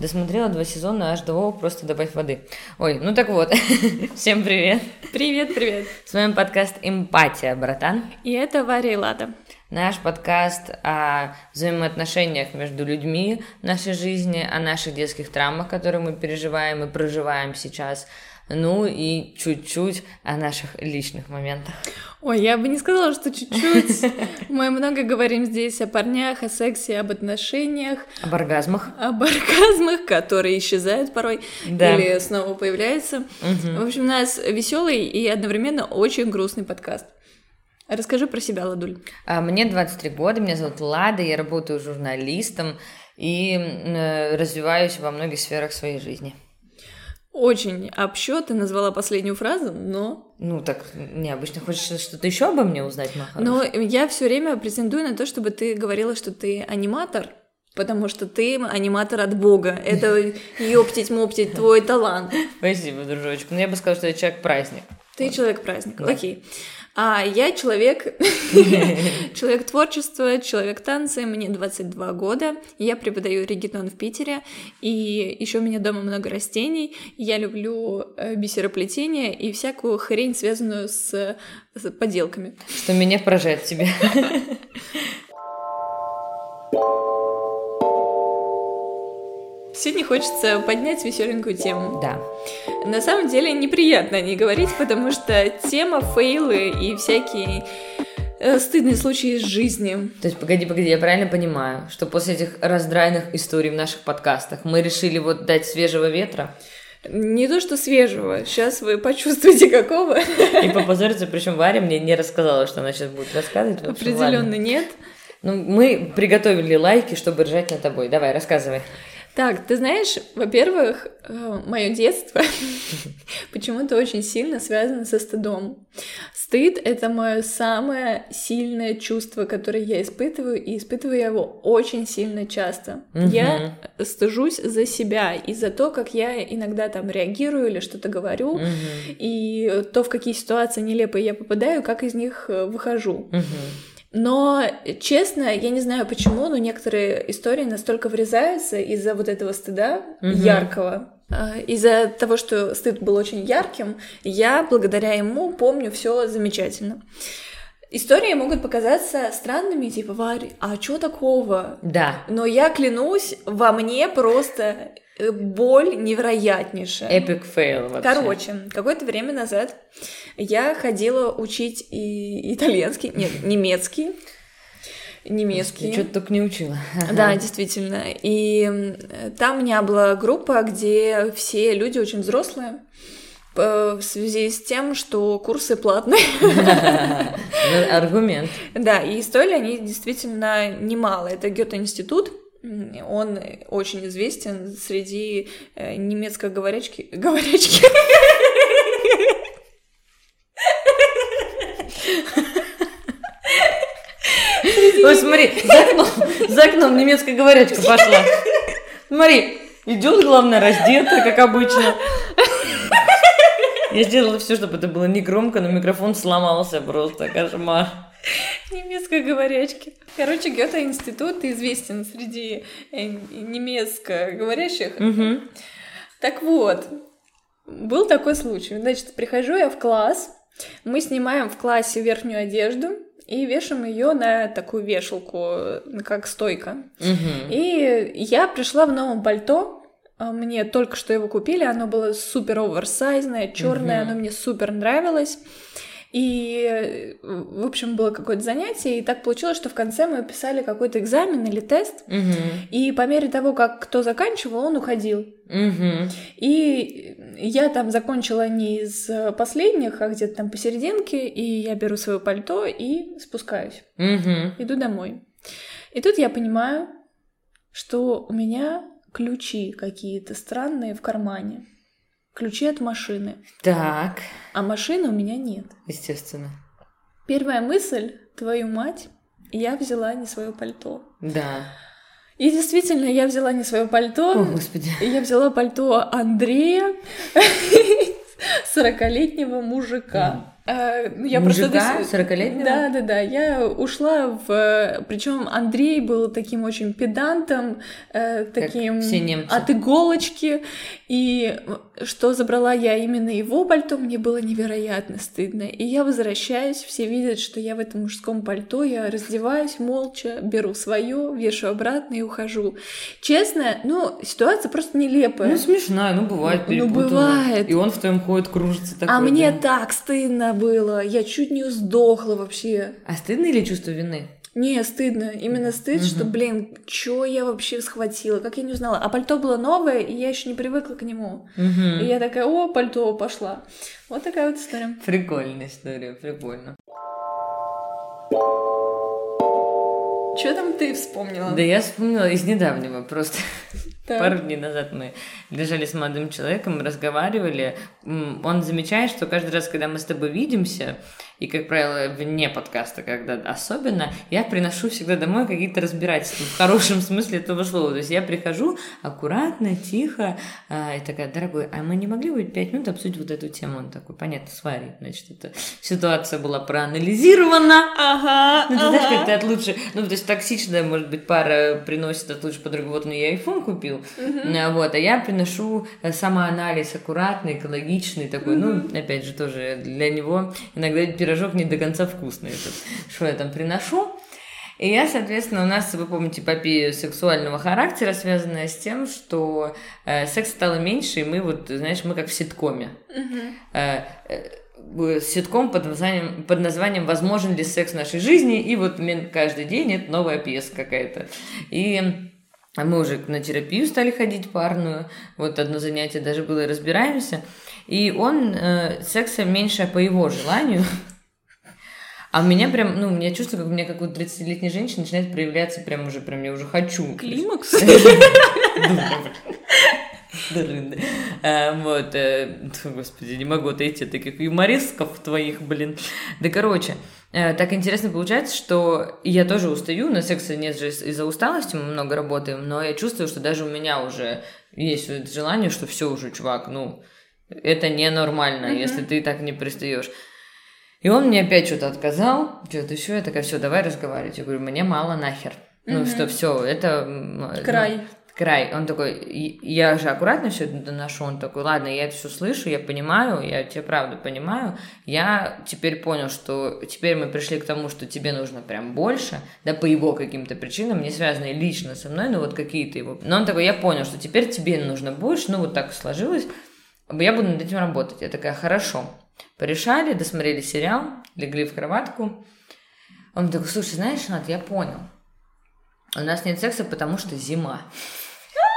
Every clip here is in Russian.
Досмотрела два сезона аж до просто добавь воды. Ой, ну так вот, всем привет. Привет, привет. С вами подкаст «Эмпатия, братан». И это Варя и Лада. Наш подкаст о взаимоотношениях между людьми нашей жизни, о наших детских травмах, которые мы переживаем и проживаем сейчас, ну и чуть-чуть о наших личных моментах. Ой, я бы не сказала, что чуть-чуть. Мы много говорим здесь о парнях, о сексе, об отношениях. Об оргазмах. Об оргазмах, которые исчезают порой да. или снова появляются. Угу. В общем, у нас веселый и одновременно очень грустный подкаст. Расскажи про себя, Ладуль. А, мне 23 года, меня зовут Лада, я работаю журналистом и э, развиваюсь во многих сферах своей жизни. Очень общо ты назвала последнюю фразу, но... Ну, так необычно. Хочешь что-то еще обо мне узнать, Маха? Но я все время претендую на то, чтобы ты говорила, что ты аниматор, потому что ты аниматор от Бога. Это ёптить-моптить твой талант. Спасибо, дружочек. Ну, я бы сказала, что я человек-праздник. Ты человек-праздник, окей. А я человек, человек творчества, человек танца, мне 22 года, я преподаю регетон в Питере, и еще у меня дома много растений, я люблю э, бисероплетение и всякую хрень, связанную с, с поделками. Что меня поражает тебе. Сегодня хочется поднять веселенькую тему. Да. На самом деле неприятно о ней говорить, потому что тема фейлы и всякие э, стыдные случаи из жизни. То есть, погоди, погоди, я правильно понимаю, что после этих раздраенных историй в наших подкастах мы решили вот дать свежего ветра? Не то, что свежего, сейчас вы почувствуете какого. И попозориться, причем Варя мне не рассказала, что она сейчас будет рассказывать. Определенно нет. Ну, мы приготовили лайки, чтобы ржать над тобой. Давай, рассказывай. Так, ты знаешь, во-первых, э, мое детство почему-то очень сильно связано со стыдом. Стыд — это мое самое сильное чувство, которое я испытываю, и испытываю я его очень сильно часто. Угу. Я стыжусь за себя и за то, как я иногда там реагирую или что-то говорю, угу. и то, в какие ситуации нелепые я попадаю, как из них э, выхожу. Угу. Но, честно, я не знаю почему, но некоторые истории настолько врезаются из-за вот этого стыда угу. яркого, а, из-за того, что стыд был очень ярким, я благодаря ему помню все замечательно. Истории могут показаться странными, типа, Варь, а что такого? Да. Но я клянусь, во мне просто Э, боль невероятнейшая. Epic fail вообще. Короче, какое-то время назад я ходила учить и итальянский, нет, немецкий. Немецкий. Что-то только не учила. Да, действительно. И там у меня была группа, где все люди очень взрослые в связи с тем, что курсы платные. Аргумент. Да, и стоили они действительно немало. Это Гёте-институт, он очень известен среди э, немецко-говорячки... Говорячки. Ой, смотри, за окном, за окном немецкая говорячка пошла. Смотри, идет, главное, раздета, как обычно. Я сделала все, чтобы это было не громко, но микрофон сломался просто, кошмар. Немецкой говорячки. Короче, Гёте-институт известен среди э, немецко говорящих. Угу. Так вот, был такой случай. Значит, прихожу я в класс, мы снимаем в классе верхнюю одежду и вешаем ее на такую вешалку, как стойка. Угу. И я пришла в новом пальто, мне только что его купили, оно было супер оверсайзное, черное, угу. оно мне супер нравилось. И, в общем, было какое-то занятие, и так получилось, что в конце мы писали какой-то экзамен или тест, угу. и по мере того, как кто заканчивал, он уходил. Угу. И я там закончила не из последних, а где-то там посерединке, и я беру свое пальто и спускаюсь. Угу. Иду домой. И тут я понимаю, что у меня ключи какие-то странные в кармане ключи от машины. Так. А машины у меня нет. Естественно. Первая мысль, твою мать, я взяла не свое пальто. Да. И действительно, я взяла не свое пальто. О, Господи. Я взяла пальто Андрея, 40-летнего мужика. А, ну, я Мужика, просто... 40-летнего? Да, да, да. Я ушла в... Причем Андрей был таким очень педантом, э, таким от иголочки. И что забрала я именно его пальто, мне было невероятно стыдно. И я возвращаюсь, все видят, что я в этом мужском пальто, я раздеваюсь молча, беру свое, вешу обратно и ухожу. Честно, ну, ситуация просто нелепая. Ну, смешная, ну, бывает Ну, перепутано. бывает. И он в твоем ходит, кружится такой. а мне да. так стыдно было, я чуть не сдохла вообще. А стыдно или чувство вины? Не, стыдно. Именно стыд, что, блин, чё я вообще схватила, как я не узнала. А пальто было новое, и я еще не привыкла к нему. И я такая, о, пальто, пошла. Вот такая вот история. Прикольная история, прикольно. Что там ты вспомнила? Да я вспомнила из недавнего, просто Так. пару дней назад мы лежали с молодым человеком, разговаривали. Он замечает, что каждый раз, когда мы с тобой видимся, и, как правило, вне подкаста, когда особенно, я приношу всегда домой какие-то разбирательства, в хорошем смысле этого слова. То есть я прихожу аккуратно, тихо, а, и такая, дорогой, а мы не могли бы пять минут обсудить вот эту тему? Он такой, понятно, с Варей. Значит, эта ситуация была проанализирована, Ага, ну, ты знаешь, как ты от лучше... Ну, то есть токсичная, может быть, пара приносит от лучшей подруги. Вот, ну, я iPhone купил, а, вот, а я приношу э, самоанализ аккуратный, экологичный такой. Ну, опять же, тоже для него иногда пирожок не до конца вкусный этот. Что я там приношу? И я, соответственно, у нас, вы помните, эпопея сексуального характера, связанная с тем, что э, секс стало меньше, и мы вот, знаешь, мы как в ситкоме. Э, э, ситком под названием, под названием «Возможен ли секс в нашей жизни?» И вот каждый день это новая пьеса какая-то. И мы уже на терапию стали ходить парную. Вот одно занятие даже было «Разбираемся». И он э, секса меньше по его желанию. А у меня прям, ну, я чувствую, как у меня как у 30-летней женщины начинает проявляться прям уже, прям я уже хочу. Климакс? Дрында. А, Вот, э, господи, не могу отойти от таких юмористков твоих, блин. Да, короче, э, так интересно получается, что я тоже устаю, на секса нет же из- из-за усталости, мы много работаем, но я чувствую, что даже у меня уже есть вот желание, что все уже, чувак, ну, это ненормально, если ты так не пристаешь. И он мне опять что-то отказал, что-то еще, я такая, все, давай разговаривать. Я говорю, мне мало нахер. Ну, что все, это... м, ну, Край. Он такой, «И- я же аккуратно все это доношу. Он такой, ладно, я это все слышу, я понимаю, я тебя правда понимаю. Я теперь понял, что теперь мы пришли к тому, что тебе нужно прям больше, да, по его каким-то причинам, не связанные лично со мной, но вот какие-то его. Но он такой, я понял, что теперь тебе нужно больше, ну вот так сложилось, я буду над этим работать. Я такая, хорошо. Порешали, досмотрели сериал, легли в кроватку. Он такой, слушай, знаешь, Над, я понял. У нас нет секса, потому что зима.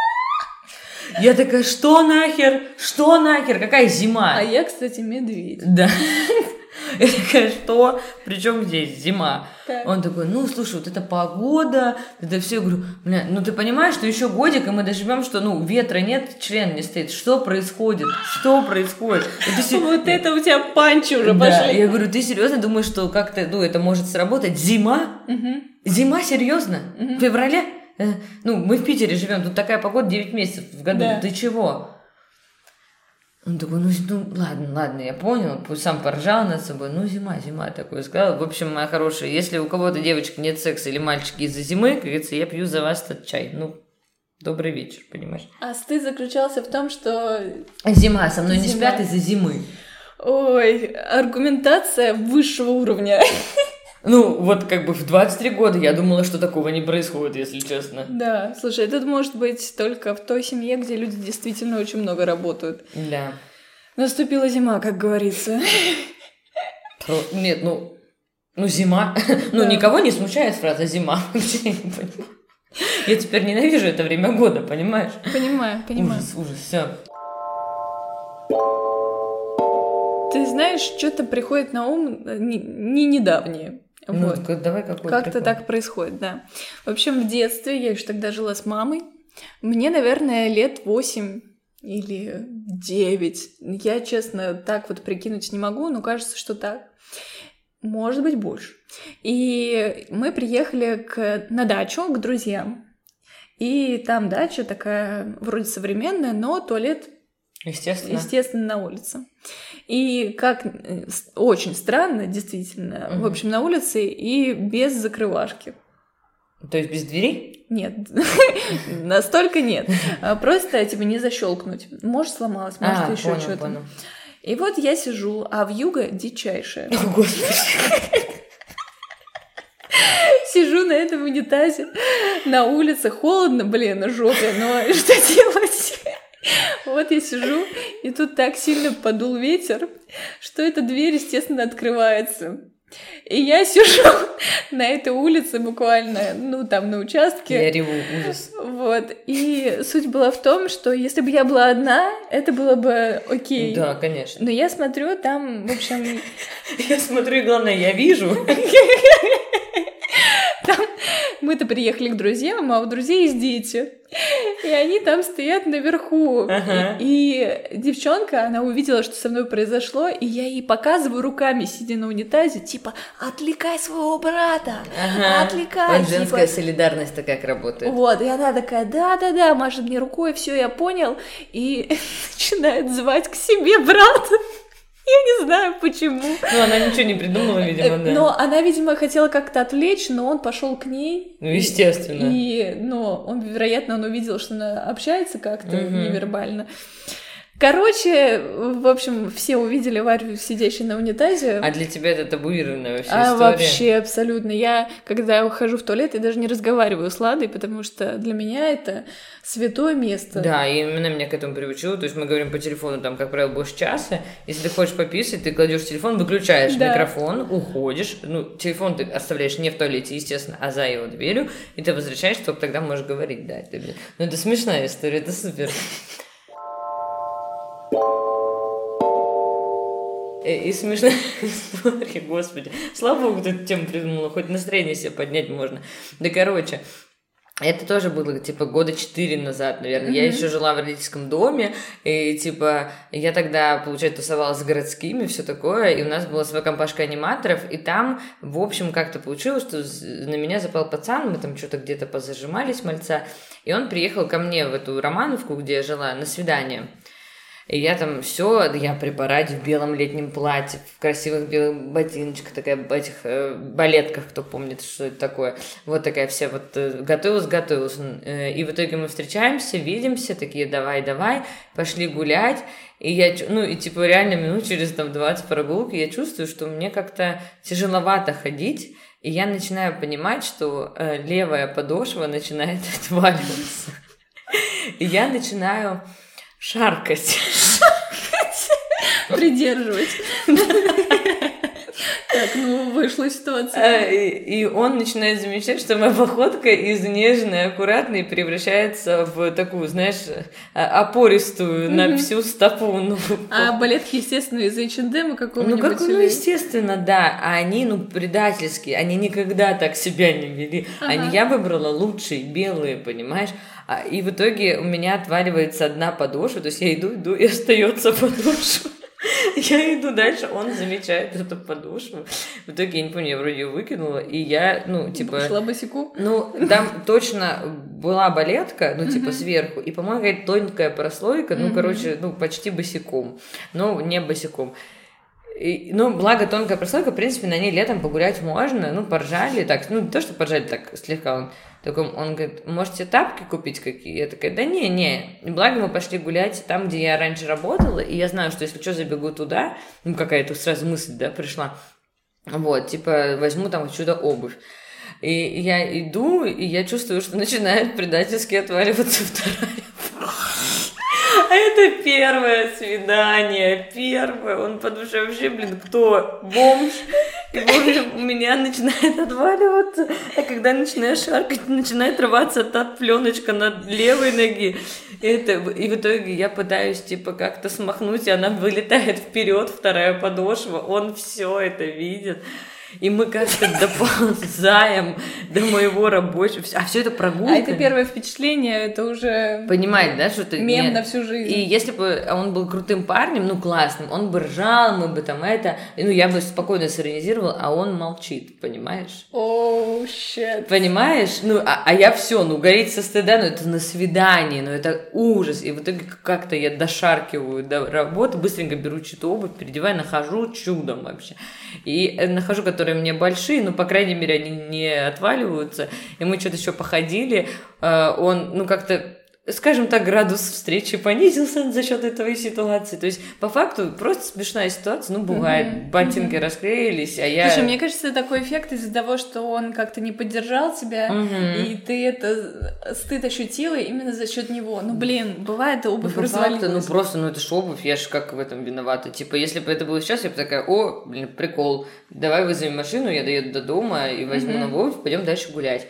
Я такая, что нахер? Что нахер? Какая зима? А я, кстати, медведь. Да. Я такая, что? Причем здесь зима? Так. Он такой, ну, слушай, вот эта погода, это все, говорю, бля, ну ты понимаешь, что еще годик, и мы доживем, что, ну, ветра нет, член не стоит. Что происходит? Что происходит? Се- Вот это у тебя панчи уже да, пошли. я говорю, ты серьезно думаешь, что как-то, ну, это может сработать? Зима? Зима, серьезно? В феврале? Э, Ну, мы в Питере живем, тут такая погода 9 месяцев в году. Да. Ты чего? Он такой, ну, ну, ладно, ладно, я понял, пусть сам поржал над собой, ну, зима, зима, такой сказал. В общем, моя хорошая, если у кого-то, девочек, нет секса или мальчики из-за зимы, как говорится, я пью за вас этот чай. Ну, добрый вечер, понимаешь? А стыд заключался в том, что... Зима, со мной не Зима. спят из-за зимы. Ой, аргументация высшего уровня. Ну, вот как бы в 23 года я думала, что такого не происходит, если честно. Да, слушай, это может быть только в той семье, где люди действительно очень много работают. Да. Наступила зима, как говорится. Про- Нет, ну, ну зима. Ну, Да. никого не смущает фраза зима. Вообще я не понимаю. Я теперь ненавижу это время года, понимаешь? Понимаю, понимаю. Ужас, ужас, все. Ты знаешь, что-то приходит на ум э, не, не недавнее. Ну, Вот. ка- давай какой Как-то так происходит, да. В общем, в детстве, я еще тогда жила с мамой, мне, наверное, лет 8 или 9. Я, честно, так вот прикинуть не могу, но кажется, что так. Может быть, больше. И мы приехали к, на дачу к друзьям. И там дача такая вроде современная, но туалет Естественно. Естественно, на улице. И как э, очень странно, действительно, Мгм. в общем, на улице и без закрывашки. То есть без двери? Нет, настолько нет. А Просто типа не защелкнуть. Может, сломалась, может, а, еще что-то. И вот я сижу, а в юго дичайшая. О, Господи. Сижу на этом унитазе на улице, холодно, блин, на жопе, но что делать? Вот я сижу, и тут так сильно подул ветер, что эта дверь, естественно, открывается. И я сижу на этой улице буквально, ну, там, на участке. Я реву, ужас. Вот. И суть была в том, что если бы я была одна, это было бы окей. Да, конечно. Но я смотрю, там, в общем, Я смотрю, и главное, я вижу. мы-то приехали к друзьям, а у друзей есть дети. И они там стоят наверху. Ага. И девчонка, она увидела, что со мной произошло, и я ей показываю руками, сидя на унитазе, типа, отвлекай своего брата, Ага. отвлекай. Вот типа. женская солидарность-то как работает. Вот, и она такая, да-да-да, машет мне рукой, все, я понял, и начинает звать к себе брата. Я не знаю почему. Ну, она ничего не придумала, видимо, да. Но она, видимо, хотела как-то отвлечь, но он пошел к ней. Ну, естественно. И, ну, он, вероятно, он увидел, что она общается как-то Мгм. невербально. Короче, в общем, все увидели Варю, сидящей на унитазе. А для тебя это табуированная вообще А история? вообще абсолютно. Я, когда ухожу в туалет, я даже не разговариваю с Ладой, потому что для меня это святое место. Да, и именно меня к этому приучило. То есть мы говорим по телефону, там, как правило, больше часа. Если ты хочешь пописать, ты кладешь телефон, выключаешь Да. микрофон, уходишь. Ну, телефон ты оставляешь не в туалете, естественно, а за его дверью. И ты возвращаешь, только тогда можешь говорить, да. Это, ну, это смешная история, это супер. И смешная история, господи. Слава богу, ты эту тему придумала, хоть настроение себе поднять можно. Да, короче, это тоже было, типа, года четыре назад, наверное. Я Мгм. еще жила в родительском доме, и, типа, я тогда, получается, тусовалась с городскими, все такое, и у нас была своя компашка аниматоров, и там, в общем, как-то получилось, что на меня запал пацан, мы там что-то где-то позажимались мальца, и он приехал ко мне в эту Романовку, где я жила, на свидание. И я там все, я при параде в белом летнем платье, в красивых белых ботиночках, такая в этих э, балетках, кто помнит, что это такое. Вот такая вся вот э, готовилась, готовилась. Э, И в итоге мы встречаемся, видимся, такие давай, давай, пошли гулять. И я, ну и типа реально минут через там 20 прогулки я чувствую, что мне как-то тяжеловато ходить. И я начинаю понимать, что э, левая подошва начинает отваливаться. И я начинаю шаркать. Придерживать. Так, ну, вышла ситуация. А, И, и он начинает замечать, что моя походка из нежной, аккуратной превращается в такую, знаешь, а- опористую на всю стопу. Ну, А балетки, естественно, из H&M ну какого-нибудь как, ну, естественно, да. А они, ну, предательские. Они никогда так себя не вели. Ага. Они, я выбрала лучшие, белые, понимаешь? А, и в итоге у меня отваливается одна подошва. То есть я иду, иду, и остается подошва. Я иду дальше, он замечает эту подошву. В итоге, я не помню, я вроде ее выкинула, и я, ну, типа... Шла босику. Ну, там точно была балетка, ну, типа, сверху, и, по-моему, какая-то тоненькая прослойка, ну, короче, ну, почти босиком, но не босиком. И, ну, благо тонкая прослойка, в принципе, на ней летом погулять можно, ну, поржали, так, ну, не то, что поржали, так, слегка он, такой, он говорит, можете тапки купить какие? Я такая, да не, не. И благо мы пошли гулять там, где я раньше работала, и я знаю, что если что, забегу туда, ну, какая-то сразу мысль, да, пришла, вот, типа, возьму там чудо обувь. И я иду, и я чувствую, что начинает предательски отваливаться вторая. Это первое свидание, первое. Он по душе вообще, блин, кто? Бомж. И, общем, у меня начинает отваливаться, а когда начинаешь шаркать, начинает рваться та пленочка на левой ноге. И, это, и в итоге я пытаюсь, типа, как-то смахнуть, и она вылетает вперед, вторая подошва. Он все это видит. И мы как-то доползаем до моего рабочего, а все это прогулка. А это первое впечатление, это уже... Понимаете, да, что ты... Мем нет. на всю жизнь. И если бы он был крутым парнем, ну, классным, он бы ржал, мы бы там это, ну, я бы спокойно сиронизировал, а он молчит, понимаешь? Оу, oh, shit. Понимаешь? Ну, а, а я все, ну, гореть со стыда, ну, это на свидание, ну, это ужас. И в итоге как-то я дошаркиваю до работы, быстренько беру чью-то обувь, переодеваю, нахожу чудом вообще. И э, нахожу, которые мне большие, но, по крайней мере, они не отваливаются. И мы что-то еще походили. Э, он, ну, как-то скажем так, градус встречи понизился за счет этой ситуации. То есть, по факту, просто смешная ситуация. Ну, бывает, mm-hmm. ботинки mm-hmm. расклеились, а я... Слушай, мне кажется, такой эффект из-за того, что он как-то не поддержал тебя, mm-hmm. и ты это стыд ощутила именно за счет него. Ну, блин, бывает, обувь ну, развалилась. Ну, просто, ну, это ж обувь, я же как в этом виновата. Типа, если бы это было сейчас, я бы такая, о, блин, прикол, давай вызовем машину, я доеду до дома и возьму mm-hmm. новую обувь, пойдем дальше гулять.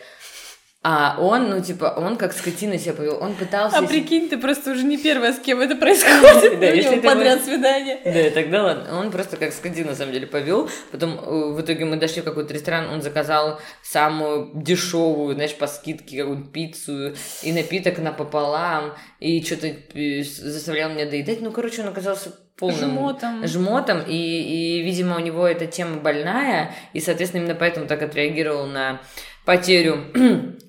А он, ну, типа, он как скотина себя повел. Он пытался... А прикинь, ты просто уже не первая, с кем это происходит. Да, если подряд свидание. Да, тогда ладно. Он просто как скотина, на самом деле, повел. Потом э, в итоге мы дошли в какой-то ресторан, он заказал самую дешевую, знаешь, по скидке какую-то пиццу и напиток напополам, и что-то э, заставлял меня доедать. Ну, короче, он оказался полным жмотом, жмотом и, и, видимо, у него эта тема больная, и, соответственно, именно поэтому так отреагировал на потерю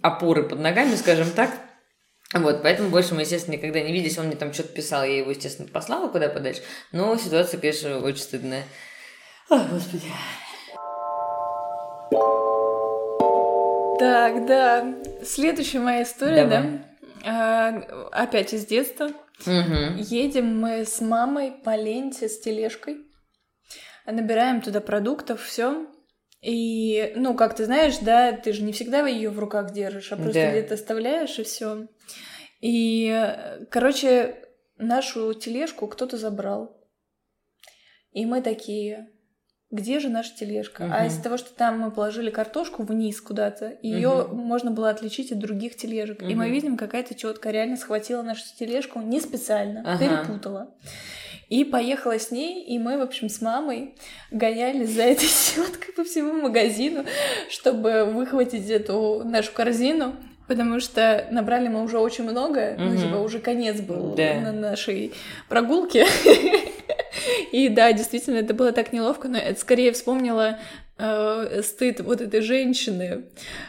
опоры под ногами, скажем так. Вот, поэтому больше мы, естественно, никогда не виделись. Он мне там что-то писал, я его, естественно, послала куда подальше. Но ситуация, конечно, очень стыдная. Ой, господи. Так, да. Следующая моя история, Давай. да? А, опять из детства. Угу. Едем мы с мамой по ленте с тележкой. Набираем туда продуктов, все. И, ну, как ты знаешь, да, ты же не всегда ее в руках держишь, а просто да. где-то оставляешь и все. И, короче, нашу тележку кто-то забрал. И мы такие, где же наша тележка? Угу. А из-за того, что там мы положили картошку вниз куда-то, ее угу. можно было отличить от других тележек. Угу. И мы видим, какая-то четко реально схватила нашу тележку не специально, ага. перепутала. И поехала с ней, и мы, в общем, с мамой гонялись за этой селедкой по всему магазину, чтобы выхватить эту нашу корзину. Потому что набрали мы уже очень много, угу. ну, типа, уже конец был да. на нашей прогулке. И да, действительно, это было так неловко, но это скорее вспомнила э, стыд вот этой женщины,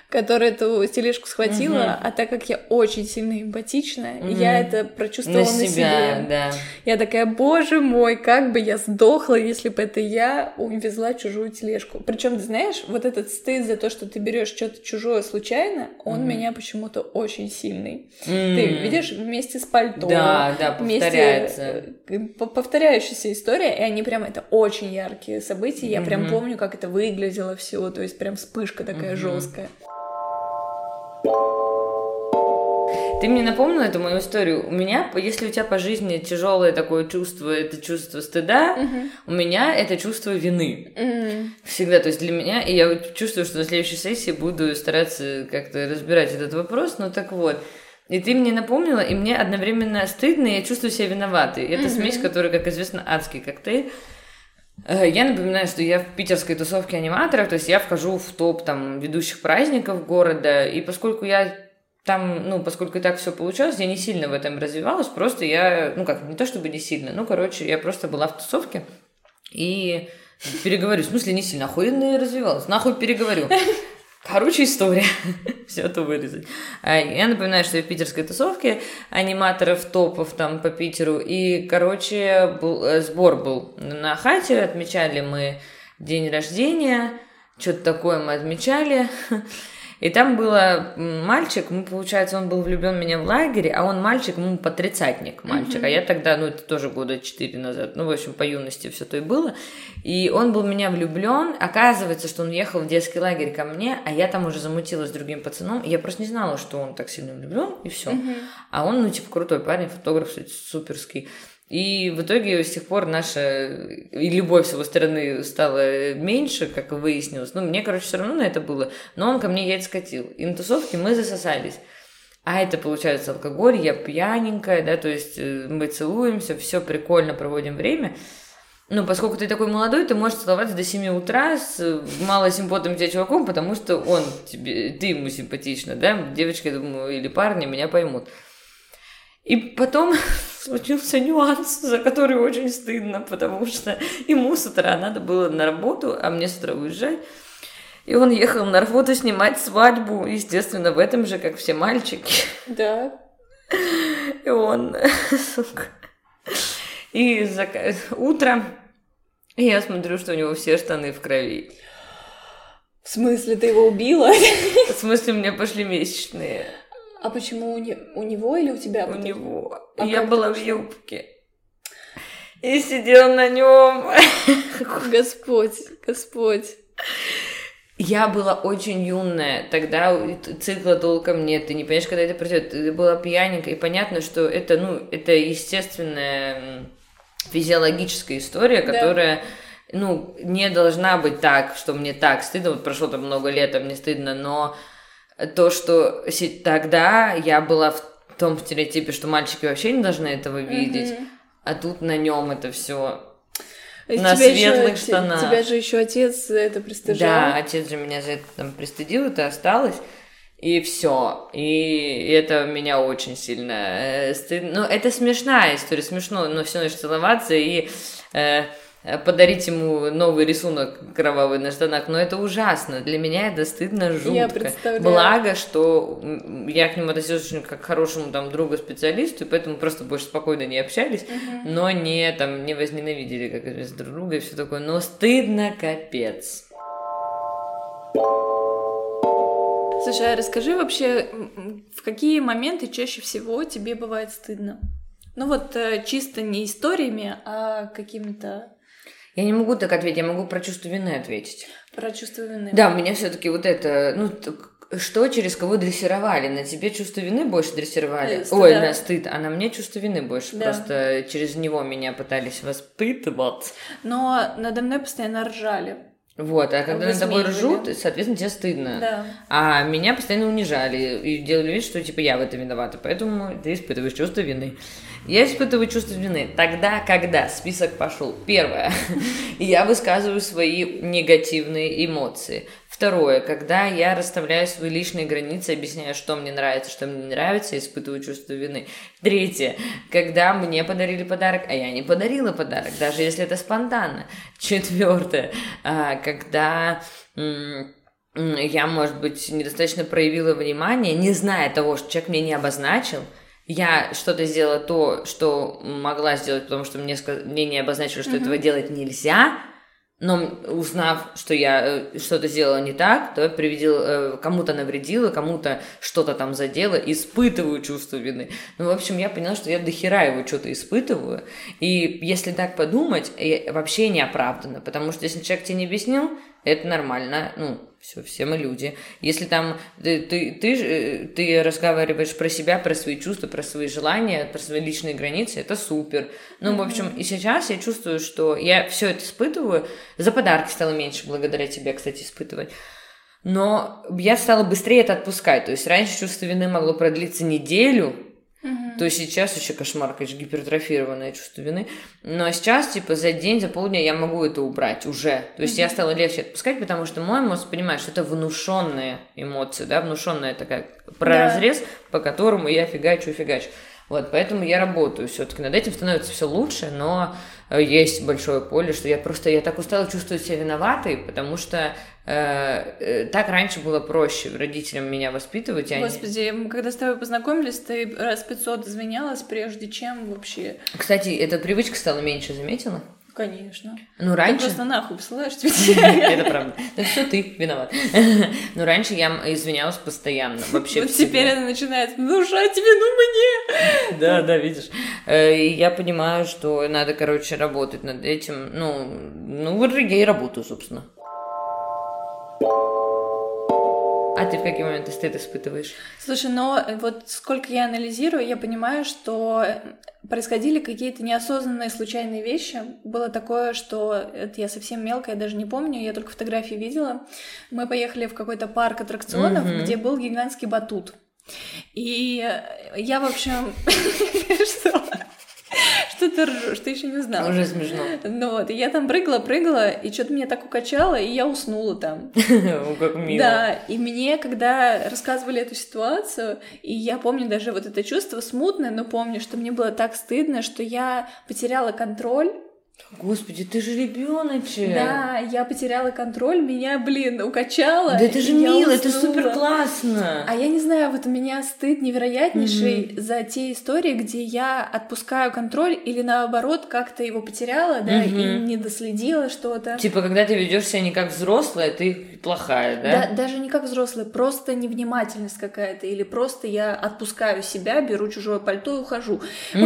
которая эту тележку схватила, угу. а так как я очень сильно эмпатичная, угу. я это прочувствовала на, на себя, себе. Да. Я такая, боже мой, как бы я сдохла, если бы это я увезла чужую тележку. Причем, ты знаешь, вот этот стыд за то, что ты берешь что-то чужое случайно, он угу. меня почему-то очень сильный. Угу. Ты видишь, вместе с пальто. Да, да, повторяется. Вместе, повторяющаяся история, и они прям, это очень яркие события, я угу. прям помню, как это выглядит выглядело все, то есть прям вспышка такая угу. жесткая. Ты мне напомнила эту мою историю. У меня, если у тебя по жизни тяжелое такое чувство, это чувство стыда, uh у меня это чувство вины. uh Всегда. То есть для меня, и я чувствую, что на следующей сессии буду стараться как-то разбирать этот вопрос. Ну так вот. И ты мне напомнила, и мне одновременно стыдно, и я чувствую себя виноватой. И это uh смесь, которая, как известно, адский коктейль. Э, я напоминаю, что я в питерской тусовке аниматоров, то есть я вхожу в топ там ведущих праздников города, и поскольку я там, ну, поскольку и так все получалось, я не сильно в этом развивалась, просто я, ну как, не то чтобы не сильно, ну, короче, я просто была в тусовке и переговорю, в смысле не сильно, охуенно развивалась, нахуй переговорю. Короче, история. Все это вырезать. А, я напоминаю, что я в питерской тусовке аниматоров, топов там по Питеру. И, короче, был, э, сбор был на хате. Отмечали мы день рождения. Что-то такое мы отмечали. И там было мальчик, мы, получается, он был влюблен в меня в лагере, а он мальчик, ему по тридцатник мальчик. Mm-hmm. А я тогда, ну, это тоже года четыре назад, ну, в общем, по юности все то и было. И он был в меня влюблен. Оказывается, что он ехал в детский лагерь ко мне, а я там уже замутилась с другим пацаном. Я просто не знала, что он так сильно влюблен, и все. Mm-hmm. А он, ну, типа, крутой парень, фотограф, суперский. И в итоге с тех пор наша и любовь с его стороны стала меньше, как выяснилось. Ну, мне, короче, все равно на это было. Но он ко мне яйца скатил. И на тусовке мы засосались. А это, получается, алкоголь, я пьяненькая, да, то есть э, мы целуемся, все прикольно проводим время. ну, поскольку ты такой молодой, ты можешь целоваться до 7 утра с малосимпотным тебе чуваком, потому что он тебе, ты ему симпатична, да? Девочки, думаю, или парни меня поймут. И потом случился нюанс, за который очень стыдно, потому что ему с утра надо было на работу, а мне с утра уезжать. И он ехал на работу снимать свадьбу, естественно, в этом же, как все мальчики. Да. И он, сука, и за... утро я смотрю, что у него все штаны в крови. В смысле, ты его убила? В смысле, у меня пошли месячные. А почему у, не... у него или у тебя? У него. А я была в юбке. И сидел на нем. Господь, Господь. Я была очень юная, тогда цикла толком нет, ты не понимаешь, когда это пройдет. Ты была пьяненькая, и понятно, что это, ну, это естественная физиологическая история, да. которая ну, не должна быть так, что мне так стыдно, вот прошло там много лет, а мне стыдно, но то, что тогда я была в том стереотипе, что мальчики вообще не должны этого видеть, mm-hmm. а тут на нем это все на светлых еще, штанах. Тебя же еще отец за это пристыжал. Да, отец же меня за это там пристыдил, это осталось. И все. И это меня очень сильно э, стыдно. Ну, это смешная история, смешно, но все начали целоваться и э, подарить ему новый рисунок кровавый на штанах. Но это ужасно. Для меня это стыдно жутко. Я представляю. Благо, что я к нему относилась очень как к хорошему там другу специалисту, и поэтому просто больше спокойно не общались, угу. но не там не возненавидели как друг друга и все такое. Но стыдно капец. Слушай, а расскажи вообще, в какие моменты чаще всего тебе бывает стыдно? Ну вот э, чисто не историями, а какими-то... Я не могу так ответить, я могу про чувство вины ответить. Про чувство вины. Да, у меня все-таки вот это, ну, что через кого дрессировали? На тебе чувство вины больше дрессировали? Стыд, Ой, да. на стыд, а на мне чувство вины больше. Да. Просто через него меня пытались воспитывать. Но надо мной постоянно ржали. Вот, а когда над тобой ржут, соответственно, тебе стыдно. Да. А меня постоянно унижали и делали вид, что типа я в этом виновата. Поэтому ты испытываешь чувство вины. Я испытываю чувство вины тогда, когда список пошел. Первое, я высказываю свои негативные эмоции. Второе, когда я расставляю свои личные границы, объясняю, что мне нравится, что мне не нравится, испытываю чувство вины. Третье, когда мне подарили подарок, а я не подарила подарок, даже если это спонтанно. Четвертое, а, когда я, может быть, недостаточно проявила внимание, не зная того, что человек мне не обозначил, я что-то сделала то, что могла сделать, потому что мне, мне не обозначили, что mm-hmm. этого делать нельзя, но узнав, что я э, что-то сделала не так, то приведил, э, кому-то навредила, кому-то что-то там задела, испытываю чувство вины. Ну, в общем, я поняла, что я дохера его что-то испытываю. И если так подумать, вообще не оправданно, потому что если человек тебе не объяснил, это нормально, ну, все, все мы люди. Если там ты, ты, ты, ты разговариваешь про себя, про свои чувства, про свои желания, про свои личные границы, это супер. Ну, mm-hmm. в общем, и сейчас я чувствую, что я все это испытываю. За подарки стало меньше благодаря тебе, кстати, испытывать. Но я стала быстрее это отпускать. То есть раньше чувство вины могло продлиться неделю, то есть сейчас еще кошмар, конечно, гипертрофированное чувство вины. Но сейчас, типа, за день, за полдня я могу это убрать уже. То есть я стала легче отпускать, потому что мой мозг понимает, что это внушенные эмоции, да, внушенная такая прозрез, да. по которому я фигачу, фигачу. Вот, поэтому я работаю все-таки над этим, становится все лучше, но есть большое поле, что я просто, я так устала чувствовать себя виноватой, потому что э, э, так раньше было проще родителям меня воспитывать. Господи, они... когда с тобой познакомились, ты раз 500 извинялась, прежде чем вообще... Кстати, эта привычка стала меньше, заметила? Конечно. Ну, раньше... Ты просто нахуй посылаешь Это правда. Это все ты виноват. Но раньше я извинялась постоянно. Вообще Вот теперь она начинает внушать вину мне. Да, да, видишь. Э, я понимаю, что надо, короче, работать над этим. Ну, ну, я и работаю, собственно. А ты в какие моменты стыд испытываешь? Слушай, но вот сколько я анализирую, я понимаю, что происходили какие-то неосознанные случайные вещи. Было такое, что это я совсем мелкая, я даже не помню, я только фотографии видела. Мы поехали в какой-то парк аттракционов, mm-hmm. где был гигантский батут. И я, в общем, что? Что ты ржешь? Ты еще не узнала. Уже смешно. Ну вот, и я там прыгала, прыгала, и что-то меня так укачало, и я уснула там. Как мило. Да, и мне, когда рассказывали эту ситуацию, и я помню даже вот это чувство смутное, но помню, что мне было так стыдно, что я потеряла контроль, Господи, ты же ребеночек. Да, я потеряла контроль, меня, блин, укачало. Да это же мило, это супер классно. А я не знаю, вот у меня стыд невероятнейший за те истории, где я отпускаю контроль или наоборот как-то его потеряла, да, и не доследила что-то. Типа, когда ты ведешь себя не как взрослая, ты плохая, да? Да, даже не как взрослый, просто невнимательность какая-то, или просто я отпускаю себя, беру чужое пальто и ухожу.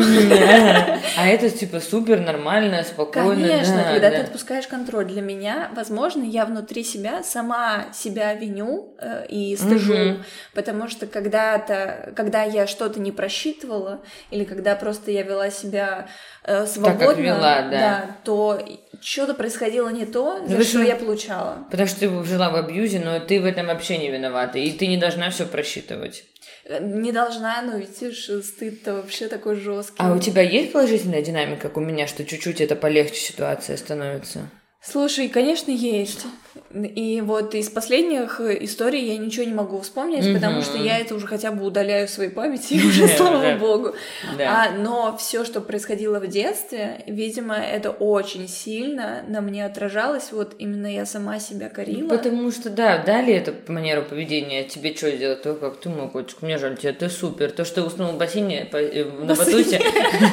А это типа супер нормально, спокойно. Конечно, да, когда да. ты отпускаешь контроль. Для меня, возможно, я внутри себя сама себя виню э, и стыжу, Мгм. потому что когда-то, когда я что-то не просчитывала, или когда просто я вела себя э, свободно, вела, да. то что-то происходило не то, за вы что я получала. Потому что ты жила в абьюзе, но ты в этом вообще не виновата, и ты не должна все просчитывать. Э, Не должна, но видишь, стыд-то вообще такой жесткий. А у тебя есть положительная динамика, как у меня, что чуть-чуть это полегче ситуация становится? Слушай, конечно, есть. И вот из последних историй я ничего не могу вспомнить, Мгм. потому что я это уже хотя бы удаляю в своей памяти, уже, слава богу. Да. А, но все, что происходило в детстве, видимо, это очень сильно на мне отражалось. Вот именно я сама себя корила. Потому что, да, дали эту манеру поведения, тебе что делать? То, как ты мой котик, мне жаль тебя, ты супер. То, что уснул в бассейне по- э, на батуте,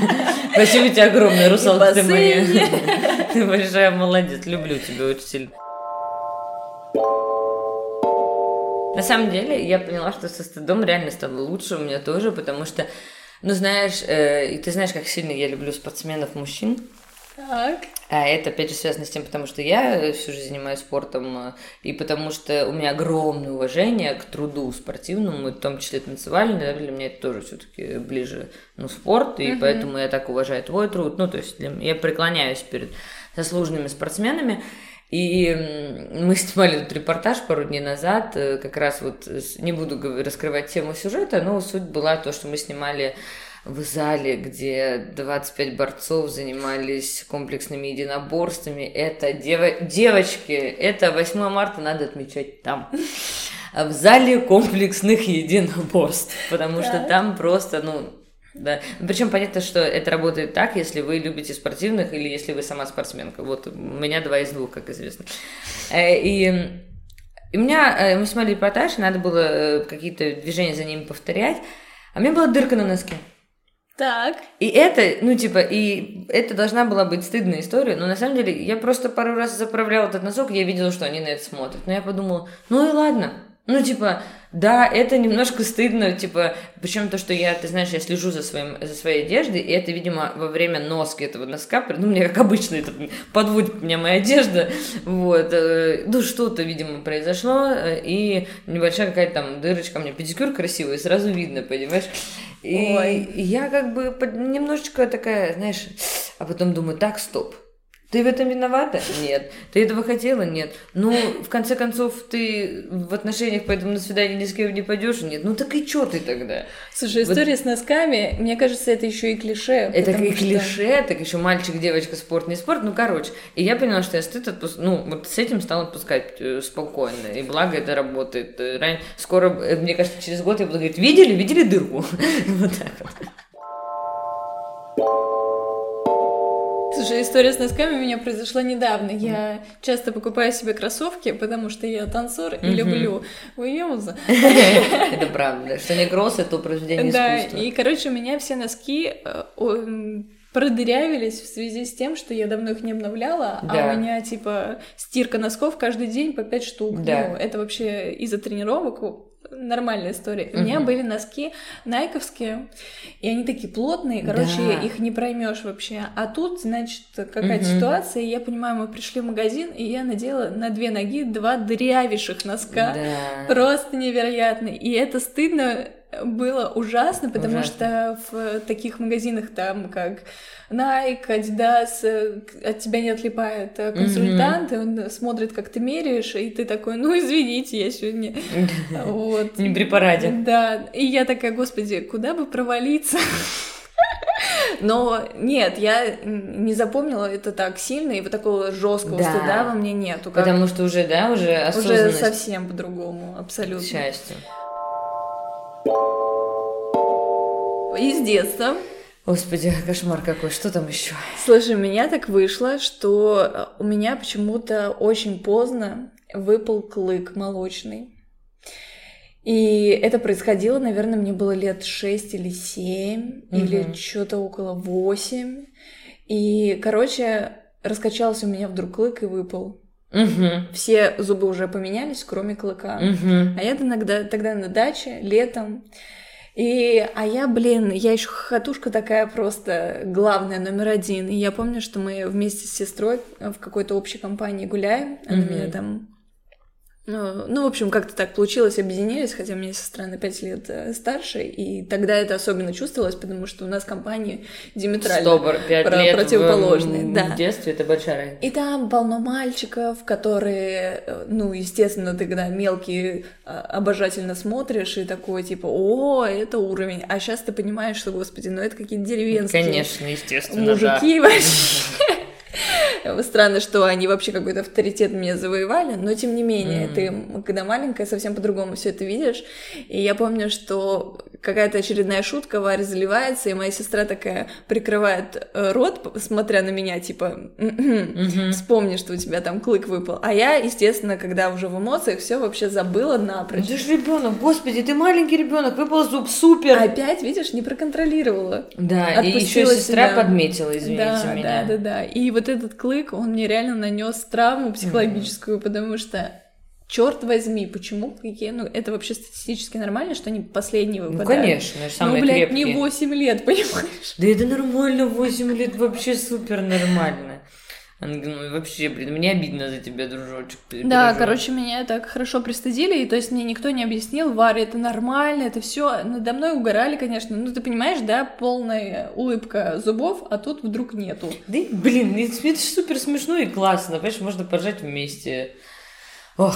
спасибо тебе огромное, русалка ты моя. Ты большая молодец, люблю тебя очень сильно. На самом деле, я поняла, что со стыдом реально стало лучше у меня тоже, потому что, ну, знаешь, э, и ты знаешь, как сильно я люблю спортсменов мужчин. Так. А это, опять же, связано с тем, потому что я всю жизнь занимаюсь спортом, э, и потому что у меня огромное уважение к труду спортивному, в том числе танцевальному, да, для меня это тоже все-таки ближе, ну, спорт, и поэтому я так уважаю твой труд, ну, то есть для я преклоняюсь перед заслуженными спортсменами, и мы снимали тут репортаж пару дней назад, э, как раз вот, не буду раскрывать тему сюжета, но суть была то, что мы снимали в зале, где 25 борцов занимались комплексными единоборствами. Это дева- девочки, это 8 марта надо отмечать там. В зале комплексных единоборств, потому что там просто, ну, да. Причем понятно, что это работает так, если вы любите спортивных или если вы сама спортсменка. Вот у меня два из двух, как известно. Э, И и у меня, э, мы снимали репортаж, надо было э, какие-то движения за ними повторять, а у меня была дырка на носке. Так. И это, ну, типа, и это должна была быть стыдная история, но на самом деле я просто пару раз заправляла этот носок, и я видела, что они на это смотрят. Но я подумала, ну и ладно. Ну, типа, да, это немножко стыдно, типа, причем то, что я, ты знаешь, я слежу за, своим, за своей одеждой, и это, видимо, во время носки этого носка, ну, мне как обычно это подводит меня моя одежда, вот, э, ну, что-то, видимо, произошло, э, и небольшая какая-то там дырочка, у меня педикюр красивый, сразу видно, понимаешь? И Ой. я как бы немножечко такая, знаешь, а потом думаю, так, стоп. Ты в этом виновата? Нет. Ты этого хотела? Нет. Ну, в конце концов, ты в отношениях, поэтому на свидание ни с кем не пойдешь? Нет. Ну так и что ты тогда? Слушай, Вот- история с носками, мне кажется, это еще и клише. Это и что- клише, так еще мальчик, девочка, спорт, не спорт. Ну, короче. И я поняла, что я стыд отпуск... Ну, вот с этим стала отпускать э, спокойно. И благо это работает. Э, ран- Скоро, э, мне кажется, через год я буду говорить, видели? Видели дырку? Вот так вот. Слушай, история с носками у меня произошла недавно. Я часто покупаю себе кроссовки, потому что я танцор и Мгм. люблю уюза. Это правда. Что не кросс, это Да, искусства. и, короче, у меня все носки э, продырявились в связи с тем, что я давно их не обновляла, Да. а у меня, типа, стирка носков каждый день по 5 штук. Да. Ну, это вообще из-за тренировок нормальная история. У меня были носки найковские, и они такие плотные, короче, Да. их не проймешь вообще. А тут, значит, какая-то Мгм. ситуация, и я понимаю, мы пришли в магазин, и я надела на две ноги два дырявейших носка. Да. Просто невероятно. И это стыдно было ужасно, потому Ужасно. что в таких магазинах там, как Nike, Adidas, э, от тебя не отлипает э, консультант, и он смотрит, как ты меряешь, и ты такой, ну, извините, я сегодня... Вот. Не при параде. Да, и я такая, господи, куда бы провалиться? Но нет, я не запомнила это так сильно, и вот такого жесткого Да. стыда во мне нету. как Потому что уже, да, уже Уже осознанность. совсем по-другому, абсолютно. К счастью. Из детства. Господи, кошмар какой, что там еще? Слушай, у меня так вышло, что э, у меня почему-то очень поздно выпал клык молочный. И это происходило, наверное, мне было лет 6 или 7, или Мгм. что-то около 8. И, короче, раскачался у меня вдруг клык и выпал. Угу, Все зубы уже поменялись, кроме клыка. угу. А я иногда тогда на даче летом. И, а я, блин, я еще хохотушка такая просто главная, номер один. И я помню, что мы вместе с сестрой в какой-то общей компании гуляем. Она Мгм. меня там... Ну, ну, в общем, как-то так получилось, объединились, хотя меня сестра на 5 лет э, старше, и тогда это особенно чувствовалось, потому что у нас компании диаметрально Стопор, пять про- лет противоположные, в, да. в детстве, это большая разница. И там полно мальчиков, которые, э, ну, естественно, ты когда мелкий а, обожательно смотришь и такой, типа, о, это уровень. А сейчас ты понимаешь, что, господи, ну это какие-то деревенские Конечно, естественно, мужики вообще. Странно, что они вообще какой-то авторитет меня завоевали, но тем не менее, Мгм. ты, когда маленькая, совсем по-другому все это видишь. И я помню, что какая-то очередная шутка, Варя заливается, и моя сестра такая прикрывает э, рот, смотря на меня, типа, «М-м, да. Мгм. вспомни, что у тебя там клык выпал. А я, естественно, когда уже в эмоциях, все вообще забыла Ну напрочь. Ты же ребенок, господи, ты маленький ребенок, выпал зуб, супер. Опять, видишь, не проконтролировала. Да, и еще Отпустила сестра себя. подметила, извините да, меня. да, да, да. И вот этот клык, он мне реально нанес травму психологическую, потому что черт возьми, почему клыки? Ну, это вообще статистически нормально, что они последние Ну, выпадают. конечно, Ну, самые блядь, крепкие. не 8 лет, понимаешь? Да это нормально, 8 лет вообще супер нормально. Ну вообще, блин, мне обидно за тебя, дружочек. Да, переживай». короче, меня так хорошо пристыдили, и то есть мне никто не объяснил, Варя, это нормально, это все надо мной угорали, конечно. Ну, ты понимаешь, да, полная улыбка зубов, а тут вдруг нету. Да, блин, это, супер смешно и классно, понимаешь, можно поржать вместе. Och,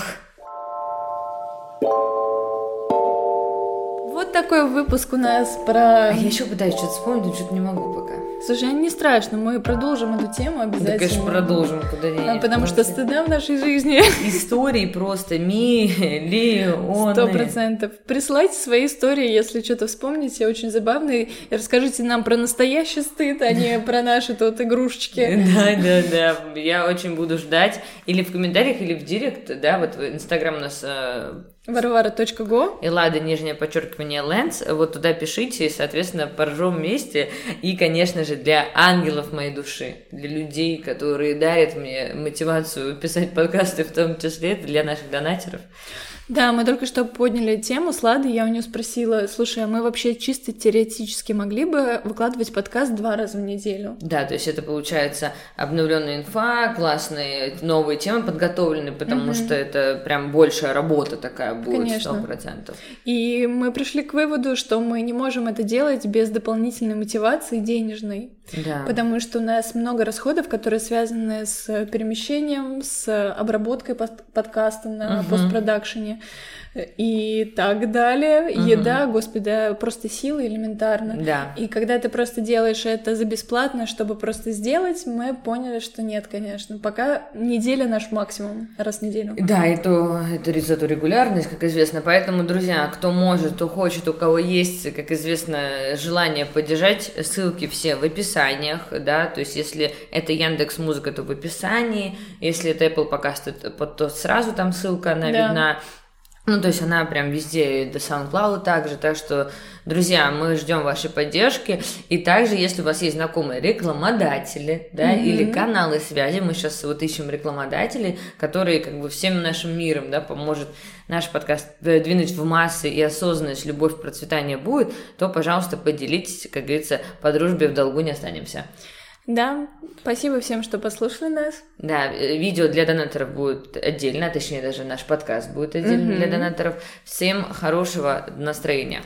Вот такой выпуск у нас про... а я еще пытаюсь что-то вспомнить, но что-то не могу пока. Слушай, а не страшно, мы продолжим эту тему Да, обязательно. конечно, продолжим, куда А, денешь. Потому что стыда в нашей жизни Истории просто миллионы. сто процентов. Присылайте свои истории, если что-то вспомните, очень забавные. Расскажите нам про настоящий стыд, а не про наши тут игрушечки. Да, да, да. Я очень буду ждать. Или в комментариях, или в директ, да, вот Инстаграм у нас Варвара.го Эллада, нижнее подчеркивание, Лэнс. Вот туда пишите, и, соответственно, поржем вместе. И, конечно же, для ангелов моей души, для людей, которые дарят мне мотивацию писать подкасты, в том числе для наших донатеров. Да, мы только что подняли тему с Ладой, я у нее спросила, слушай, а мы вообще чисто теоретически могли бы выкладывать подкаст два раза в неделю? Да, то есть это получается обновленная инфа, классные новые темы подготовлены, потому Мгм. что это прям большая работа такая будет, Конечно. процентов. И мы пришли к выводу, что мы не можем это делать без дополнительной мотивации денежной. Да. Потому что у нас много расходов, которые связаны с перемещением, с обработкой под- подкаста на Мгм. постпродакшене и так далее. Мгм. Еда, господи, просто силы элементарно. Да. И когда ты просто делаешь это за бесплатно, чтобы просто сделать, мы поняли, что нет, конечно. Пока неделя наш максимум, раз в неделю. Да, и то это зато регулярность, как известно. Поэтому, друзья, кто может, кто хочет, у кого есть, как известно, желание поддержать, ссылки все в описаниях, да, то есть если это Яндекс Музыка, то в описании, если это Apple Podcast, то, то сразу там ссылка, она Да. видна. Ну, то есть она прям везде, и до SoundCloud также, так что, друзья, мы ждем вашей поддержки, и также, если у вас есть знакомые рекламодатели, да, Мгм. или каналы связи, мы сейчас вот ищем рекламодателей, которые как бы всем нашим миром, да, поможет наш подкаст э, двинуть в массы и осознанность, любовь, процветание будет, то, пожалуйста, поделитесь, как говорится, по дружбе в долгу не останемся. Да, спасибо всем, что послушали нас. Да, э, видео для донаторов будет отдельно, точнее даже наш подкаст будет отдельно Мгм. для донаторов. Всем хорошего настроения.